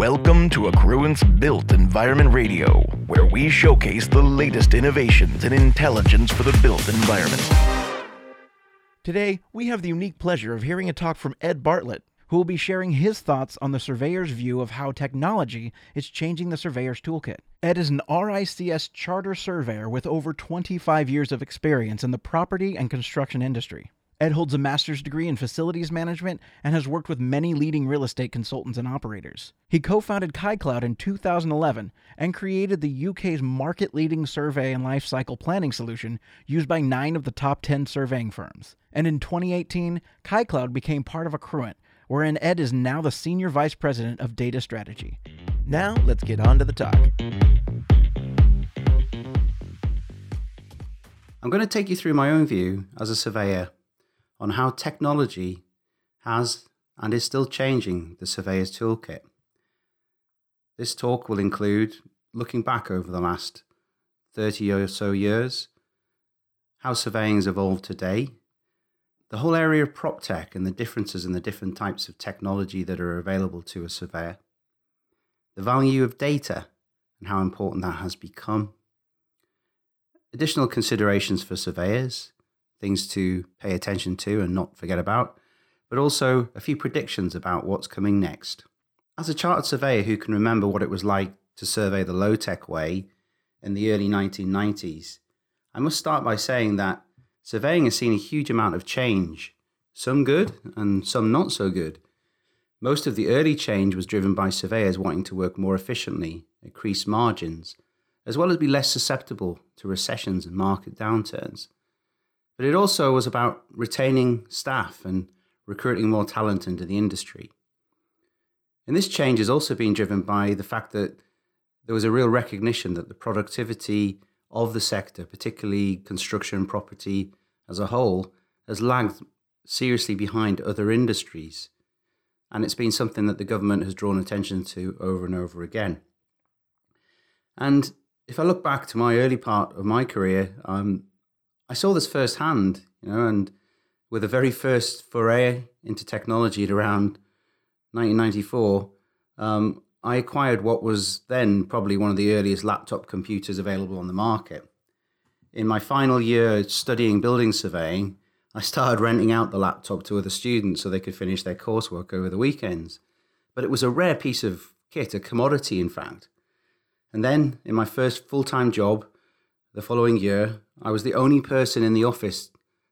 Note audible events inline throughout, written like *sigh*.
Welcome to Accruent's Built Environment Radio, where we showcase the latest innovations in intelligence for the built environment. Today, we have the unique pleasure of hearing a talk from Ed Bartlett, who will be sharing his thoughts on the surveyor's view of how technology is changing the surveyor's toolkit. Ed is an RICS charter surveyor with over 25 years of experience in the property and construction industry. Ed holds a master's degree in facilities management and has worked with many leading real estate consultants and operators. He co founded Kykloud in 2011 and created the UK's market leading survey and lifecycle planning solution used by nine of the top 10 surveying firms. And in 2018, Kykloud became part of Accruent, wherein Ed is now the Senior Vice President of Data Strategy. Now, let's get on to the talk. I'm going to take you through my own view as a surveyor on how technology has and is still changing the surveyor's toolkit. This talk will include looking back over the last 30 or so years, how surveying has evolved today, the whole area of prop tech and the differences in the different types of technology that are available to a surveyor, the value of data and how important that has become, additional considerations for surveyors, things to pay attention to and not forget about, but also a few predictions about what's coming next. As a chartered surveyor who can remember what it was like to survey the low tech way in the early 1990s, I must start by saying that surveying has seen a huge amount of change, some good and some not so good. Most of the early change was driven by surveyors wanting to work more efficiently, increase margins, as well as be less susceptible to recessions and market downturns. But it also was about retaining staff and recruiting more talent into the industry. And this change has also been driven by the fact that there was a real recognition that the productivity of the sector, particularly construction and property as a whole, has lagged seriously behind other industries. And it's been something that the government has drawn attention to over and over again. And if I look back to my early part of my career, um, I saw this firsthand, you know, and with the very first foray into technology at around 1994, um, I acquired what was then probably one of the earliest laptop computers available on the market. In my final year studying building surveying, I started renting out the laptop to other students so they could finish their coursework over the weekends. But it was a rare piece of kit, a commodity, in fact. And then, in my first full time job the following year, I was the only person in the office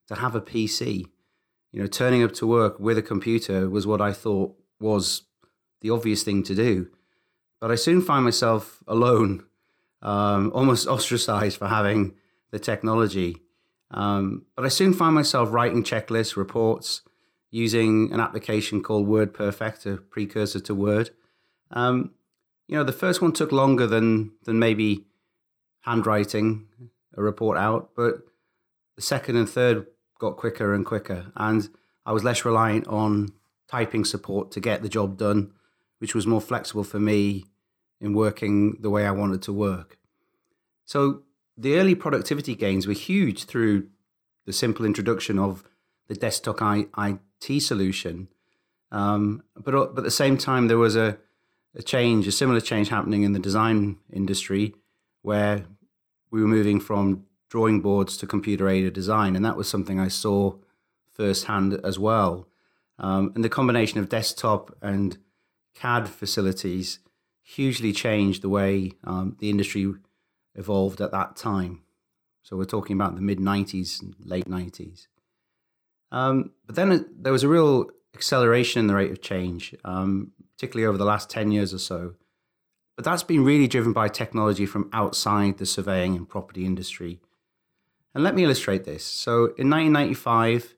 to have a PC. You know, turning up to work with a computer was what I thought was the obvious thing to do. But I soon find myself alone, um, *laughs* almost ostracized for having the technology. Um, but I soon find myself writing checklists, reports, using an application called WordPerfect, a precursor to Word. Um, you know, the first one took longer than than maybe handwriting a report out, but the second and third got quicker and quicker, and I was less reliant on typing support to get the job done, which was more flexible for me in working the way I wanted to work. So the early productivity gains were huge through the simple introduction of the desktop IT solution. Um, but, but at the same time, there was a, a change, a similar change happening in the design industry where we were moving from drawing boards to computer aided design. And that was something I saw firsthand as well. Um, and the combination of desktop and CAD facilities hugely changed the way um, the industry evolved at that time. So we're talking about the mid 90s and late 90s. Um, but then there was a real acceleration in the rate of change, um, particularly over the last 10 years or so. But that's been really driven by technology from outside the surveying and property industry. And let me illustrate this. So in 1995,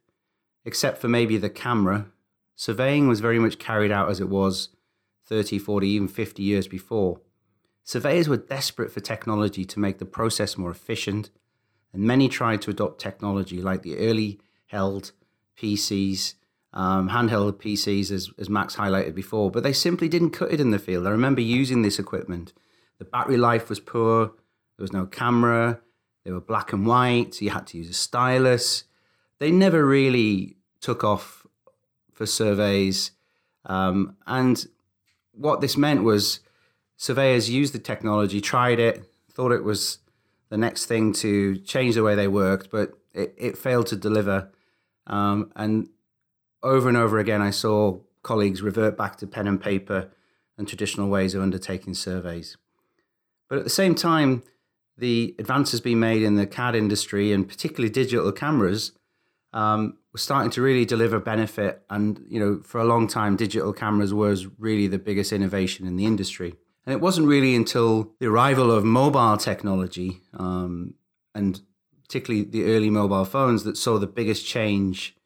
except for maybe the camera, surveying was very much carried out as it was 30, 40, even 50 years before. Surveyors were desperate for technology to make the process more efficient, and many tried to adopt technology like the early held PCs um, handheld PCs, as, as Max highlighted before, but they simply didn't cut it in the field. I remember using this equipment. The battery life was poor, there was no camera, they were black and white, so you had to use a stylus. They never really took off for surveys. Um, and what this meant was surveyors used the technology, tried it, thought it was the next thing to change the way they worked, but it, it failed to deliver. Um, and over and over again, I saw colleagues revert back to pen and paper and traditional ways of undertaking surveys. But at the same time, the advances being made in the CAD industry and particularly digital cameras um, were starting to really deliver benefit. And you know, for a long time, digital cameras was really the biggest innovation in the industry. And it wasn't really until the arrival of mobile technology um, and particularly the early mobile phones that saw the biggest change.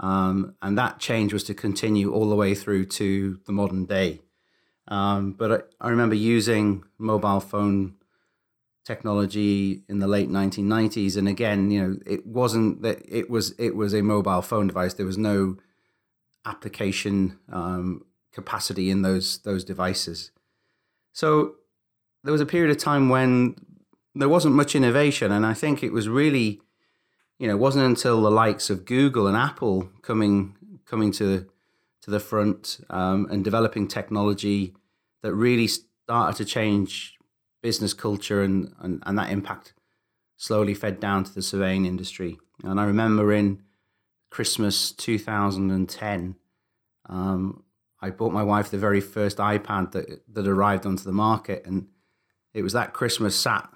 Um, and that change was to continue all the way through to the modern day. Um, but I, I, remember using mobile phone technology in the late 1990s, and again, you know, it wasn't that it was it was a mobile phone device. There was no application um, capacity in those those devices. So there was a period of time when there wasn't much innovation, and I think it was really, you know, it wasn't until the likes of Google and Apple coming coming to to the front um, and developing technology that really started to change business culture, and, and and that impact slowly fed down to the surveying industry. And I remember in Christmas 2010, um, I bought my wife the very first iPad that that arrived onto the market, and it was that Christmas sat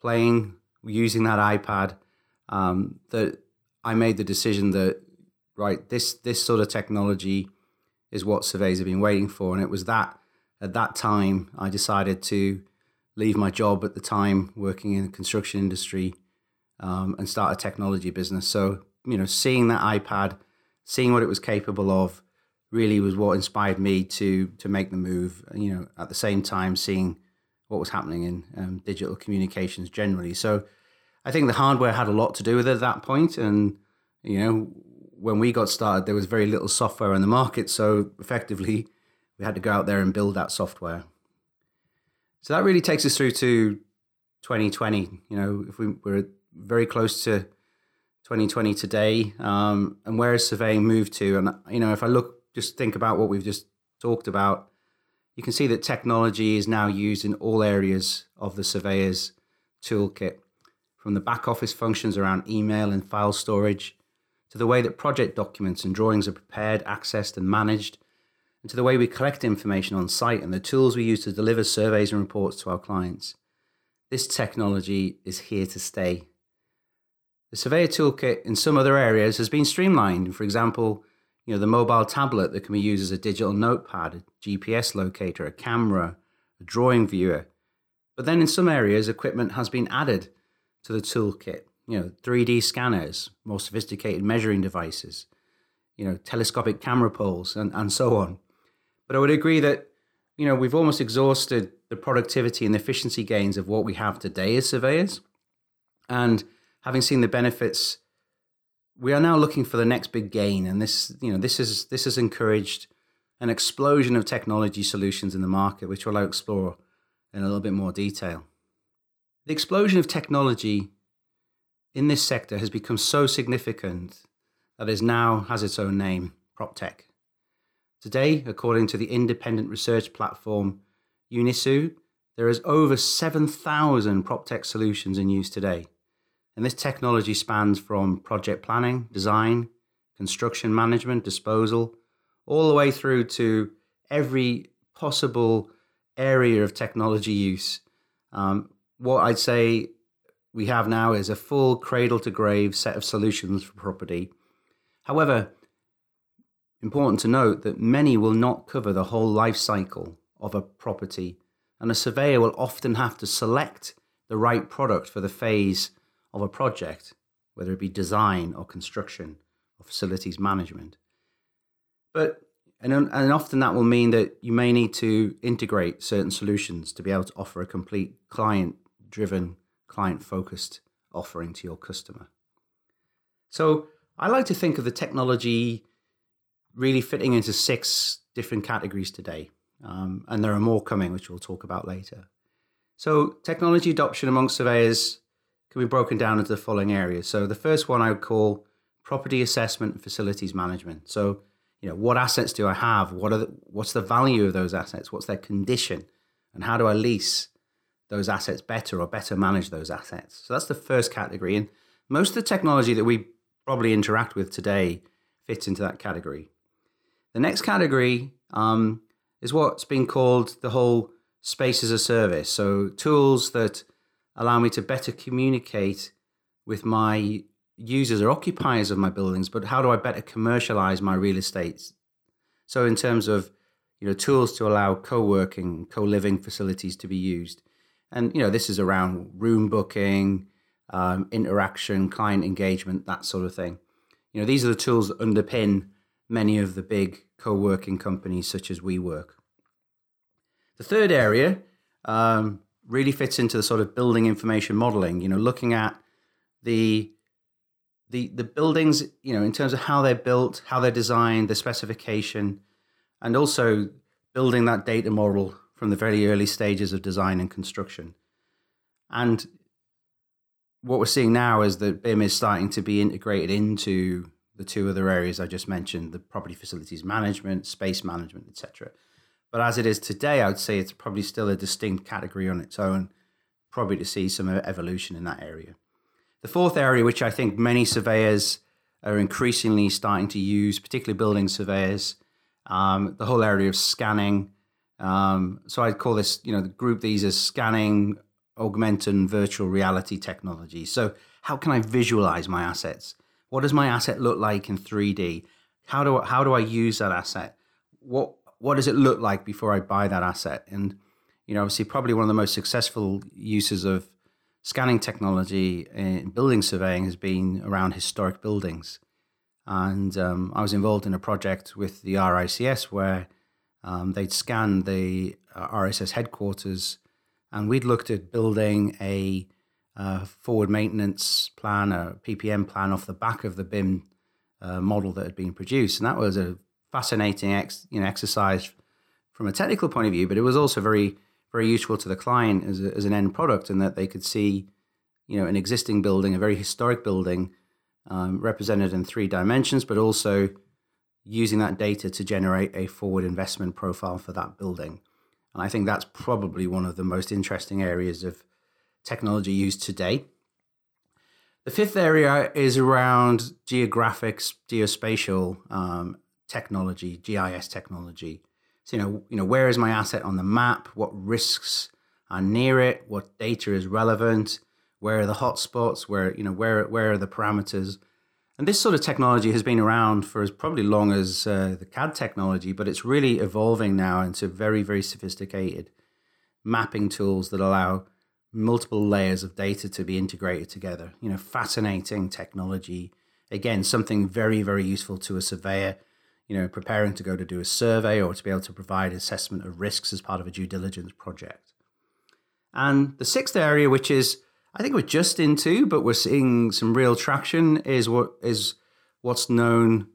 playing using that iPad um, that I made the decision that right this this sort of technology is what surveys have been waiting for, and it was that at that time I decided to leave my job at the time working in the construction industry um, and start a technology business. So you know, seeing that iPad, seeing what it was capable of, really was what inspired me to to make the move. You know, at the same time seeing what was happening in um, digital communications generally. So I think the hardware had a lot to do with it at that point. And, you know, when we got started, there was very little software in the market. So effectively, we had to go out there and build that software. So that really takes us through to 2020. You know, if we, we're very close to 2020 today, um, and where has surveying moved to? And, you know, if I look, just think about what we've just talked about, you can see that technology is now used in all areas of the surveyor's toolkit, from the back office functions around email and file storage, to the way that project documents and drawings are prepared, accessed, and managed, and to the way we collect information on site and the tools we use to deliver surveys and reports to our clients. This technology is here to stay. The Surveyor Toolkit in some other areas has been streamlined. For example, you know, the mobile tablet that can be used as a digital notepad, a GPS locator, a camera, a drawing viewer. But then in some areas, equipment has been added to the toolkit. You know, 3D scanners, more sophisticated measuring devices, you know, telescopic camera poles, and, and so on. But I would agree that, you know, we've almost exhausted the productivity and efficiency gains of what we have today as surveyors. And having seen the benefits we are now looking for the next big gain, and this you know this is this has encouraged an explosion of technology solutions in the market, which we'll explore in a little bit more detail. The explosion of technology in this sector has become so significant that it now has its own name, PropTech. Today, according to the independent research platform Unissu, there is over 7,000 PropTech solutions in use today. And this technology spans from project planning, design, construction management, disposal, all the way through to every possible area of technology use. Um, what I'd say we have now is a full cradle to grave set of solutions for property. However, important to note that many will not cover the whole life cycle of a property, and a surveyor will often have to select the right product for the phase of a project, whether it be design or construction or facilities management. But and, and often that will mean that you may need to integrate certain solutions to be able to offer a complete client driven, client focused offering to your customer. So I like to think of the technology really fitting into six different categories today. Um, and there are more coming, which we'll talk about later. So, technology adoption among surveyors can be broken down into the following areas. So the first one I would call property assessment and facilities management. So you know, what assets do I have? What are the, what's the value of those assets? What's their condition? And how do I lease those assets better or better manage those assets? So that's the first category. And most of the technology that we probably interact with today fits into that category. The next category um, is what's been called the whole space as a service. So tools that allow me to better communicate with my users or occupiers of my buildings, but how do I better commercialize my real estate? So in terms of you know tools to allow co-working, co-living facilities to be used, and you know this is around room booking, um, interaction, client engagement, that sort of thing. You know these are the tools that underpin many of the big co-working companies such as WeWork. The third area um, really fits into the sort of building information modeling. You know, looking at the the the buildings, you know, in terms of how they're built, how they're designed, the specification, and also building that data model from the very early stages of design and construction. And what we're seeing now is that BIM is starting to be integrated into the two other areas I just mentioned, the property facilities management, space management, etc. But as it is today, I would say it's probably still a distinct category on its own, probably to see some evolution in that area. The fourth area, which I think many surveyors are increasingly starting to use, particularly building surveyors, um, the whole area of scanning. Um, so I'd call this, you know, the group these as scanning, augmented, and virtual reality technology. So how can I visualize my assets? What does my asset look like in 3D? How do I, how do I use that asset? What what does it look like before I buy that asset? And you know, obviously, probably one of the most successful uses of scanning technology in building surveying has been around historic buildings. And um, I was involved in a project with the RICS where um, they'd scanned the uh, RICS headquarters and we'd looked at building a uh, forward maintenance plan, a PPM plan off the back of the BIM uh, model that had been produced. And that was a fascinating ex, you know, exercise from a technical point of view, but it was also very very useful to the client as, a, as an end product in that they could see, you know, an existing building, a very historic building, um, represented in three dimensions, but also using that data to generate a forward investment profile for that building. And I think that's probably one of the most interesting areas of technology used today. The fifth area is around geographics, geospatial um, technology, GIS technology. So, you know, you know, where is my asset on the map? What risks are near it? What data is relevant? Where are the hotspots? Where, you know, where, where are the parameters? And this sort of technology has been around for as probably long as uh, the CAD technology, but it's really evolving now into very, very sophisticated mapping tools that allow multiple layers of data to be integrated together. You know, fascinating technology. Again, something very, very useful to a surveyor you know, preparing to go to do a survey or to be able to provide assessment of risks as part of a due diligence project. And the sixth area, which is I think we're just into, but we're seeing some real traction, is what is what's known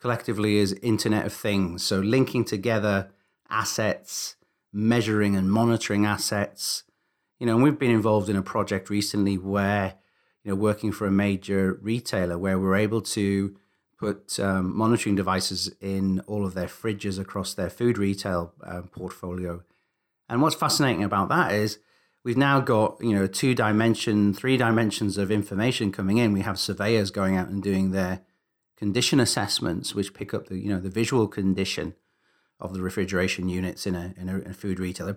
collectively as Internet of Things. So linking together assets, measuring and monitoring assets. You know, and we've been involved in a project recently where, you know, working for a major retailer where we're able to put um, monitoring devices in all of their fridges across their food retail uh, portfolio. And what's fascinating about that is we've now got you know two dimension, three dimensions of information coming in. We have surveyors going out and doing their condition assessments, which pick up the you know the visual condition of the refrigeration units in a in a, a food retailer.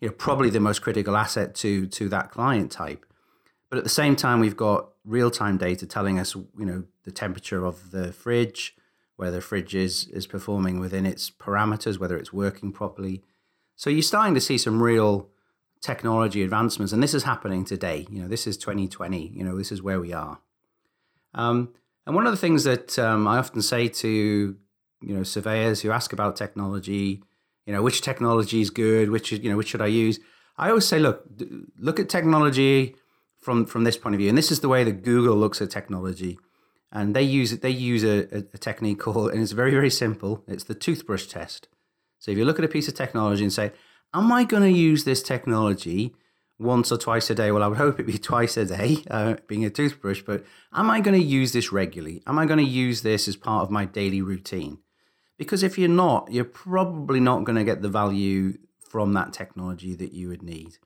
You know, probably the most critical asset to to that client type. But at the same time, we've got real time data telling us, you know, the temperature of the fridge, whether the fridge is, is performing within its parameters, whether it's working properly. So you're starting to see some real technology advancements, and this is happening today. You know, this is 2020. You know, this is where we are. Um, and one of the things that um, I often say to you know surveyors who ask about technology, you know, which technology is good, which you know, which should I use? I always say, look, look at technology from from this point of view. And this is the way that Google looks at technology. And they use they use a, a technique called, and it's very very simple. It's the toothbrush test. So if you look at a piece of technology and say, "Am I going to use this technology once or twice a day?" Well, I would hope it'd be *laughs* twice a day, uh, being a toothbrush. But am I going to use this regularly? Am I going to use this as part of my daily routine? Because if you're not, you're probably not going to get the value from that technology that you would need.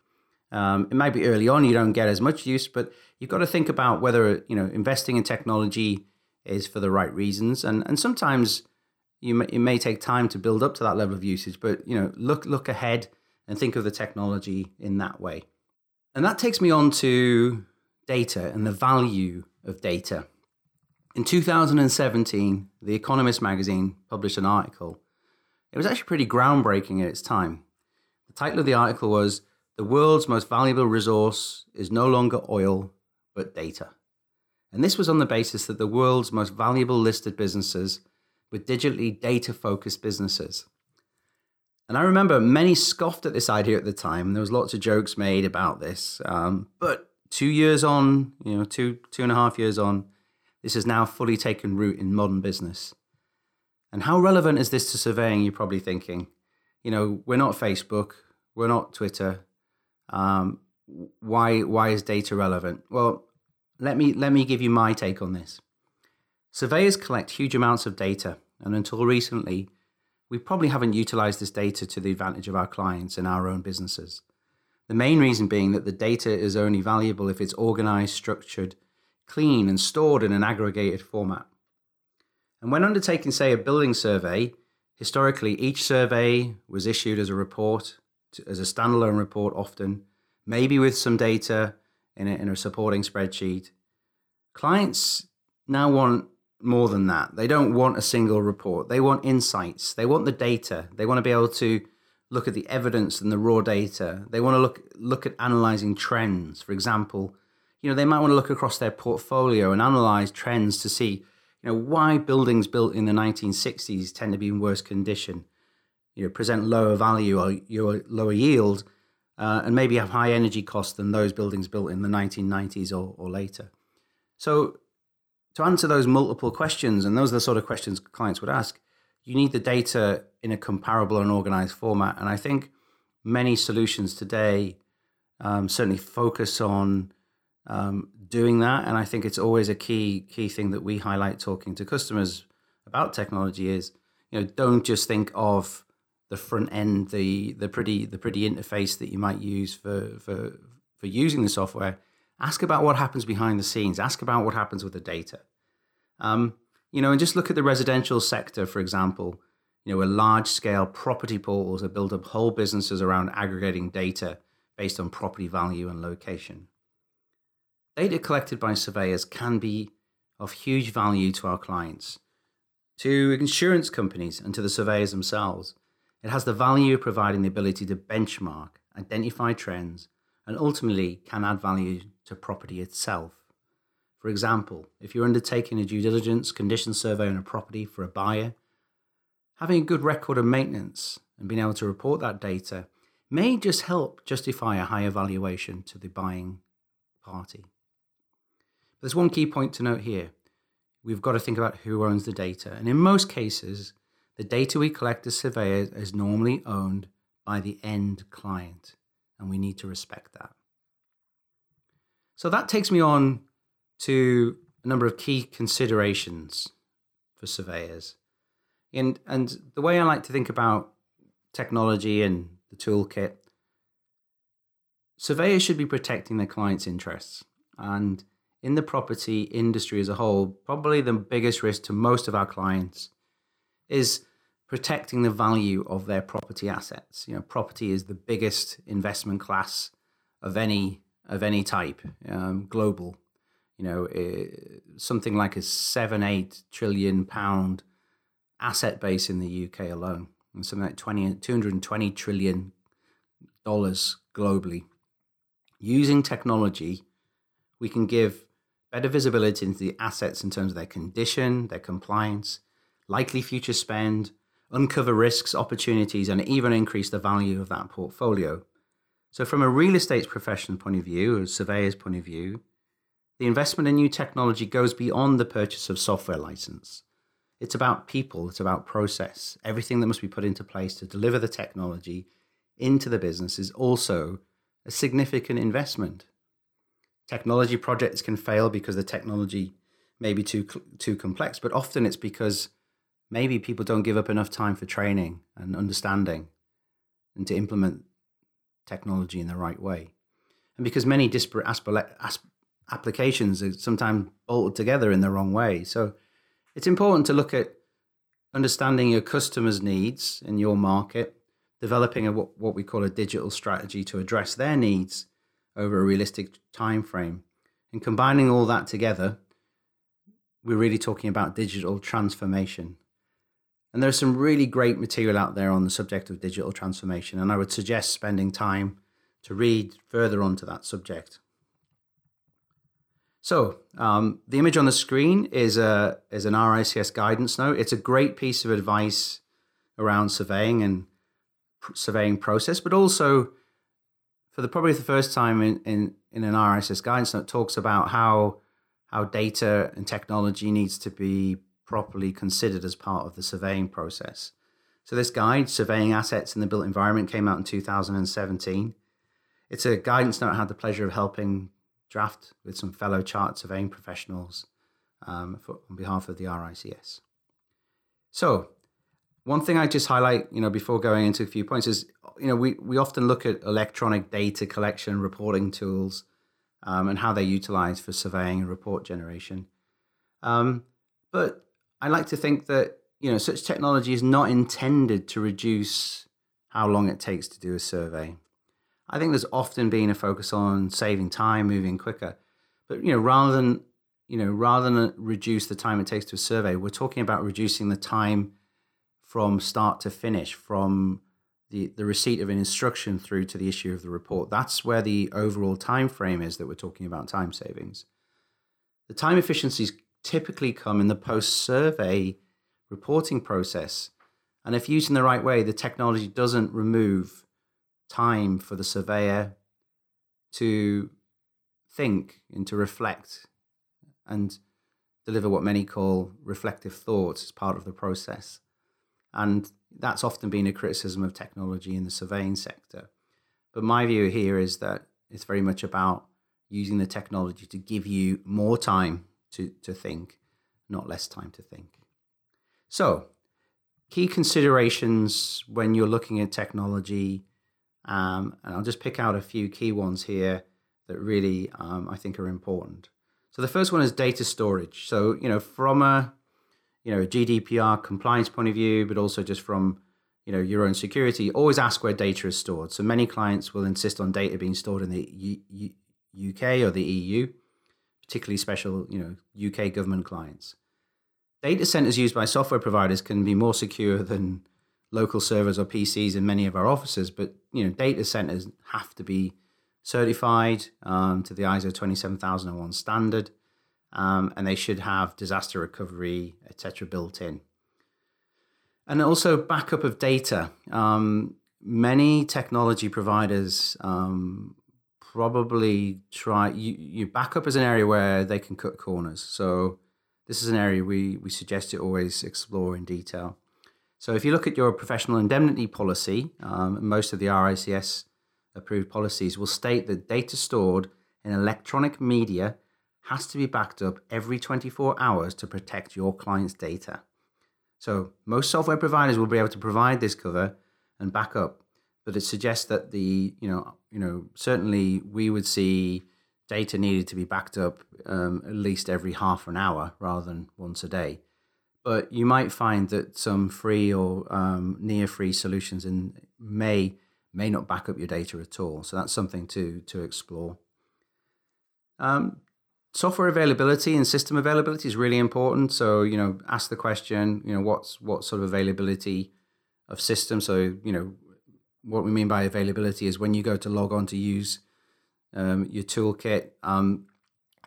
Um, it might be early on you don't get as much use, but you've got to think about whether you know investing in technology is for the right reasons, and and sometimes you may, it may take time to build up to that level of usage. But you know, look look ahead and think of the technology in that way, and that takes me on to data and the value of data. In 2017, The Economist magazine published an article. It was actually pretty groundbreaking at its time. The title of the article was The World's Most Valuable Resource is No Longer Oil, but Data. And this was on the basis that the world's most valuable listed businesses were digitally data focused businesses. And I remember many scoffed at this idea at the time. There was lots of jokes made about this. Um, but two years on, you know, two two and a half years on, this has now fully taken root in modern business. And how relevant is this to surveying? You're probably thinking, you know, we're not Facebook, we're not Twitter. Um, why why is data relevant? Well, let me let me give you my take on this. Surveyors collect huge amounts of data, and until recently, we probably haven't utilized this data to the advantage of our clients and our own businesses. The main reason being that the data is only valuable if it's organized, structured, clean, and stored in an aggregated format. And when undertaking, say, a building survey, historically each survey was issued as a report, as a standalone report often, maybe with some data in a, in a supporting spreadsheet. Clients now want more than that. They don't want a single report. They want insights. They want the data. They want to be able to look at the evidence and the raw data. They want to look look at analyzing trends. For example, you know, they might want to look across their portfolio and analyze trends to see, you know, why buildings built in the 1960s tend to be in worse condition, you know, present lower value or lower yield, uh, and maybe have high energy costs than those buildings built in the 1990s or, or later. So, to answer those multiple questions, and those are the sort of questions clients would ask, you need the data in a comparable and organized format. And I think many solutions today um, certainly focus on um, doing that. And I think it's always a key key thing that we highlight talking to customers about technology is you know don't just think of the front end, the the pretty the pretty interface that you might use for for for using the software. Ask about what happens behind the scenes. Ask about what happens with the data. Um, you know, and just look at the residential sector, for example, you know, where large scale property portals have built up whole businesses around aggregating data based on property value and location. Data collected by surveyors can be of huge value to our clients, to insurance companies, and to the surveyors themselves. It has the value of providing the ability to benchmark, identify trends, and ultimately can add value to property itself. For example, if you're undertaking a due diligence condition survey on a property for a buyer, having a good record of maintenance and being able to report that data may just help justify a higher valuation to the buying party. But there's one key point to note here. We've got to think about who owns the data. And in most cases, the data we collect as surveyors is normally owned by the end client, and we need to respect that. So that takes me on to a number of key considerations for surveyors. And, and the way I like to think about technology and the toolkit, surveyors should be protecting their clients' interests. And in the property industry as a whole, probably the biggest risk to most of our clients is protecting the value of their property assets. You know, property is the biggest investment class of any of any type, um, global you know, uh, something like a seven, eight trillion pound asset base in the UK alone, and something like 20, 220 trillion dollars globally. Using technology, we can give better visibility into the assets in terms of their condition, their compliance, likely future spend, uncover risks, opportunities, and even increase the value of that portfolio. So, from a real estate professional point of view, a surveyor's point of view, the investment in new technology goes beyond the purchase of software license. It's about people, it's about process. Everything that must be put into place to deliver the technology into the business is also a significant investment. Technology projects can fail because the technology may be too too complex, but often it's because maybe people don't give up enough time for training and understanding and to implement technology in the right way. And because many disparate applications are sometimes bolted together in the wrong way. So it's important to look at understanding your customers' needs in your market, developing a, what, what we call a digital strategy to address their needs over a realistic time frame. And combining all that together, we're really talking about digital transformation. And there's some really great material out there on the subject of digital transformation, and I would suggest spending time to read further onto that subject. So um, the image on the screen is a is an RICS guidance note. It's a great piece of advice around surveying and pr- surveying process, but also for the probably the first time in, in, in an RICS guidance note talks about how how data and technology needs to be properly considered as part of the surveying process. So this guide, Surveying Assets in the Built Environment, came out in 2017. It's a guidance note I had the pleasure of helping draft with some fellow chart surveying professionals um, for, on behalf of the RICS. So, one thing I just highlight, you know, before going into a few points is, you know, we, we often look at electronic data collection, reporting tools, um, and how they're utilized for surveying and report generation. Um, but I like to think that, you know, such technology is not intended to reduce how long it takes to do a survey. I think there's often been a focus on saving time, moving quicker. But you know, rather than you know, rather than reduce the time it takes to a survey, we're talking about reducing the time from start to finish, from the, the receipt of an instruction through to the issue of the report. That's where the overall time frame is that we're talking about time savings. The time efficiencies typically come in the post-survey reporting process. And if used in the right way, the technology doesn't remove time for the surveyor to think and to reflect and deliver what many call reflective thoughts as part of the process. And that's often been a criticism of technology in the surveying sector. But my view here is that it's very much about using the technology to give you more time to, to think, not less time to think. So, key considerations when you're looking at technology um, and I'll just pick out a few key ones here that really um, I think are important. So the first one is data storage. So you know from a you know GDPR compliance point of view, but also just from you know your own security, always ask where data is stored. So many clients will insist on data being stored in the U- U- UK or the EU, particularly special you know UK government clients. Data centers used by software providers can be more secure than local servers or PCs in many of our offices, but you know, data centers have to be certified um, to the ISO 27001 standard, um, and they should have disaster recovery, etc., built in. And also backup of data. Um, many technology providers um, probably try you, you backup is an area where they can cut corners. So this is an area we we suggest you always explore in detail. So if you look at your professional indemnity policy, um, most of the RICS approved policies will state that data stored in electronic media has to be backed up every 24 hours to protect your client's data. So most software providers will be able to provide this cover and backup, but it suggests that the you know you know certainly we would see data needed to be backed up um, at least every half an hour rather than once a day but you might find that some free or um, near free solutions in may may not back up your data at all. So that's something to to explore. Um, software availability and system availability is really important. So you know, ask the question. You know, what's what sort of availability of system? So you know, what we mean by availability is when you go to log on to use um, your toolkit. Um,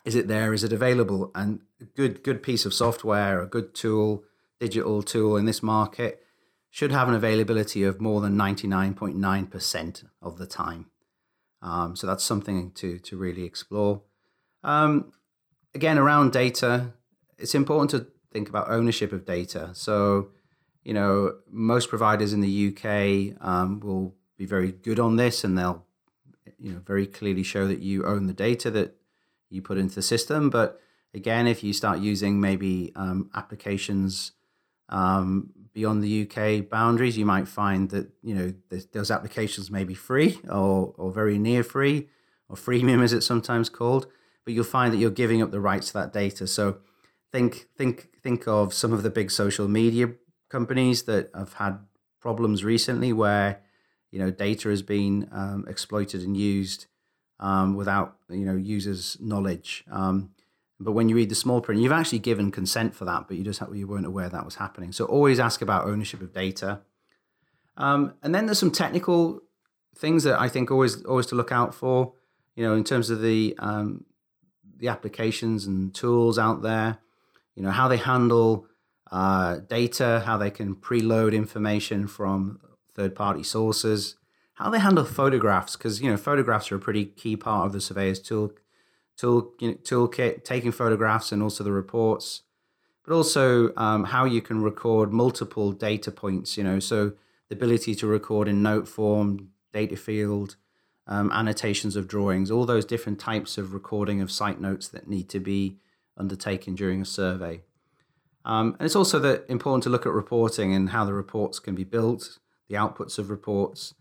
is it there? Is it available? And a good good piece of software, a good tool, digital tool in this market should have an availability of more than 99.9% of the time. Um, so that's something to, to really explore. Um, again, around data, it's important to think about ownership of data. So, you know, most providers in the UK um, will be very good on this and they'll, you know, very clearly show that you own the data that you put into the system. But again, if you start using maybe um, applications um, beyond the UK boundaries, you might find that you know those applications may be free or or very near free or freemium as it's sometimes called, but you'll find that you're giving up the rights to that data. So think think think of some of the big social media companies that have had problems recently where you know data has been um, exploited and used um, without you know users' knowledge. Um, but when you read the small print, you've actually given consent for that, but you just you weren't aware that was happening. So always ask about ownership of data. Um, and then there's some technical things that I think always always to look out for. You know, in terms of the um, the applications and tools out there. You know how they handle uh, data, how they can preload information from third party sources, how they handle photographs because you know photographs are a pretty key part of the surveyor's tool tool you know, toolkit, taking photographs and also the reports, but also um, how you can record multiple data points. You know, so the ability to record in note form, data field, um, annotations of drawings, all those different types of recording of site notes that need to be undertaken during a survey. Um, and it's also that important to look at reporting and how the reports can be built, the outputs of reports,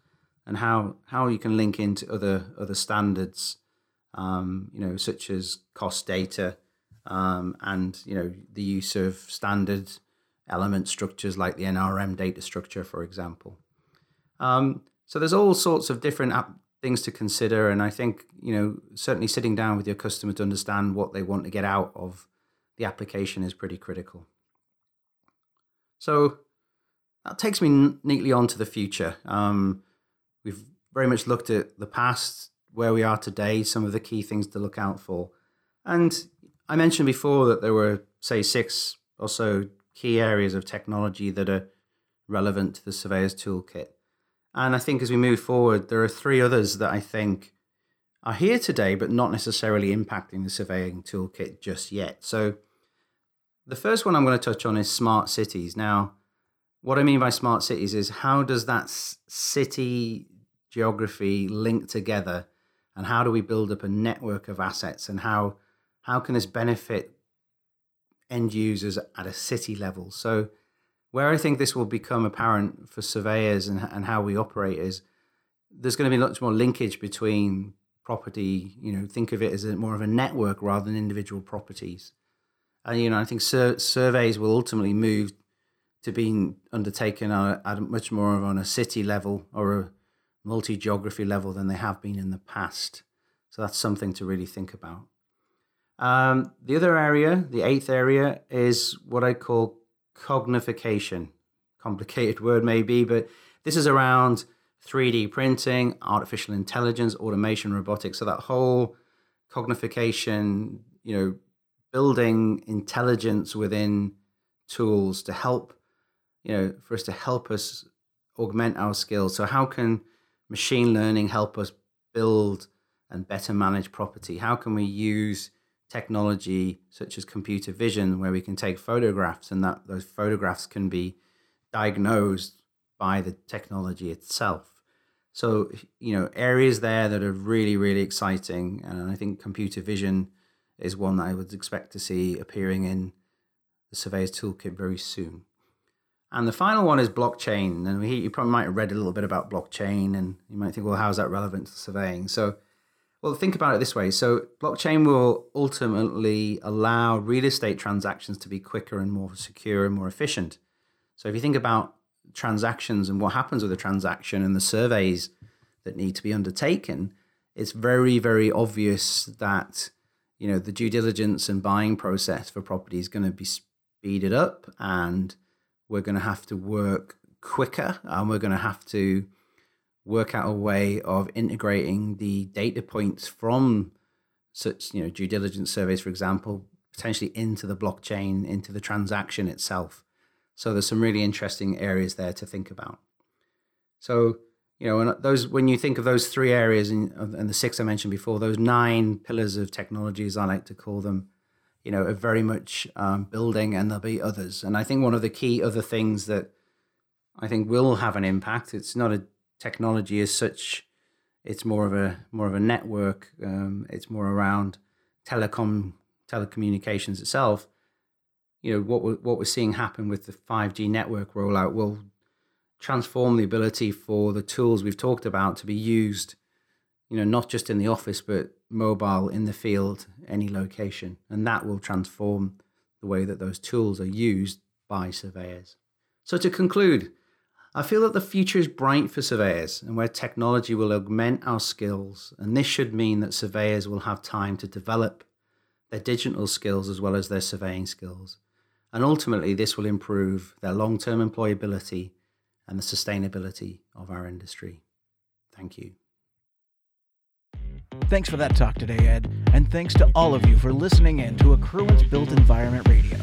and how how you can link into other other standards um, you know, such as cost data um, and you know the use of standard element structures like the NRM data structure, for example. Um, so there's all sorts of different ap- things to consider, and I think you know certainly sitting down with your customer to understand what they want to get out of the application is pretty critical. So that takes me neatly on to the future. Um, we've very much looked at the past, where we are today, some of the key things to look out for. And I mentioned before that there were, say, six or so key areas of technology that are relevant to the surveyor's toolkit. And I think as we move forward, there are three others that I think are here today, but not necessarily impacting the surveying toolkit just yet. So the first one I'm going to touch on is smart cities. Now, what I mean by smart cities is how does that city geography link together? And how do we build up a network of assets? And how how can this benefit end users at a city level? So where i think this will become apparent for surveyors and, and how we operate is there's going to be much more linkage between property you know think of it as a, more of a network rather than individual properties and you know i think sur- surveys will ultimately move to being undertaken at, at much more on a city level or a multi geography level than they have been in the past. So that's something to really think about. Um, the other area, the eighth area, is what I call cognification. Complicated *laughs* word, maybe, but this is around 3D printing, artificial intelligence, automation, robotics. So that whole cognification, you know, building intelligence within tools to help, you know, for us to help us augment our skills. So how can machine learning help us build and better manage property? How can we use technology such as computer vision where we can take photographs and that those photographs can be diagnosed by the technology itself? So, you know, areas there that are really, really exciting. And I think computer vision is one that I would expect to see appearing in the Surveyor's Toolkit very soon. And the final one is blockchain. And we, you probably might have read a little bit about blockchain and you might think, well, how's that relevant to surveying? So, well, think about it this way. So, blockchain will ultimately allow real estate transactions to be quicker and more secure and more efficient. So, if you think about transactions and what happens with a transaction and the surveys that need to be undertaken, it's very, very obvious that you know the due diligence and buying process for property is going to be speeded up and we're going to have to work quicker and we're going to have to work out a way of integrating the data points from such you know due diligence surveys for example potentially into the blockchain into the transaction itself. So there's some really interesting areas there to think about. So you know and those when you think of those three areas and, and the six i mentioned before those nine pillars of technologies i like to call them you know, are very much um, building, and there'll be others. And I think one of the key other things that I think will have an impact. It's not a technology as such. It's more of a more of a network. Um, it's more around telecom telecommunications itself. you know what we're, what we're seeing happen with the 5G network rollout will transform the ability for the tools we've talked about to be used, you know, not just in the office but mobile in the field, any location, and that will transform the way that those tools are used by surveyors. So to conclude, I feel that the future is bright for surveyors and where technology will augment our skills, and this should mean that surveyors will have time to develop their digital skills as well as their surveying skills. And ultimately, this will improve their long term employability and the sustainability of our industry. Thank you. Thanks for that talk today, Ed, and thanks to all of you for listening in to Accruent's Built Environment Radio.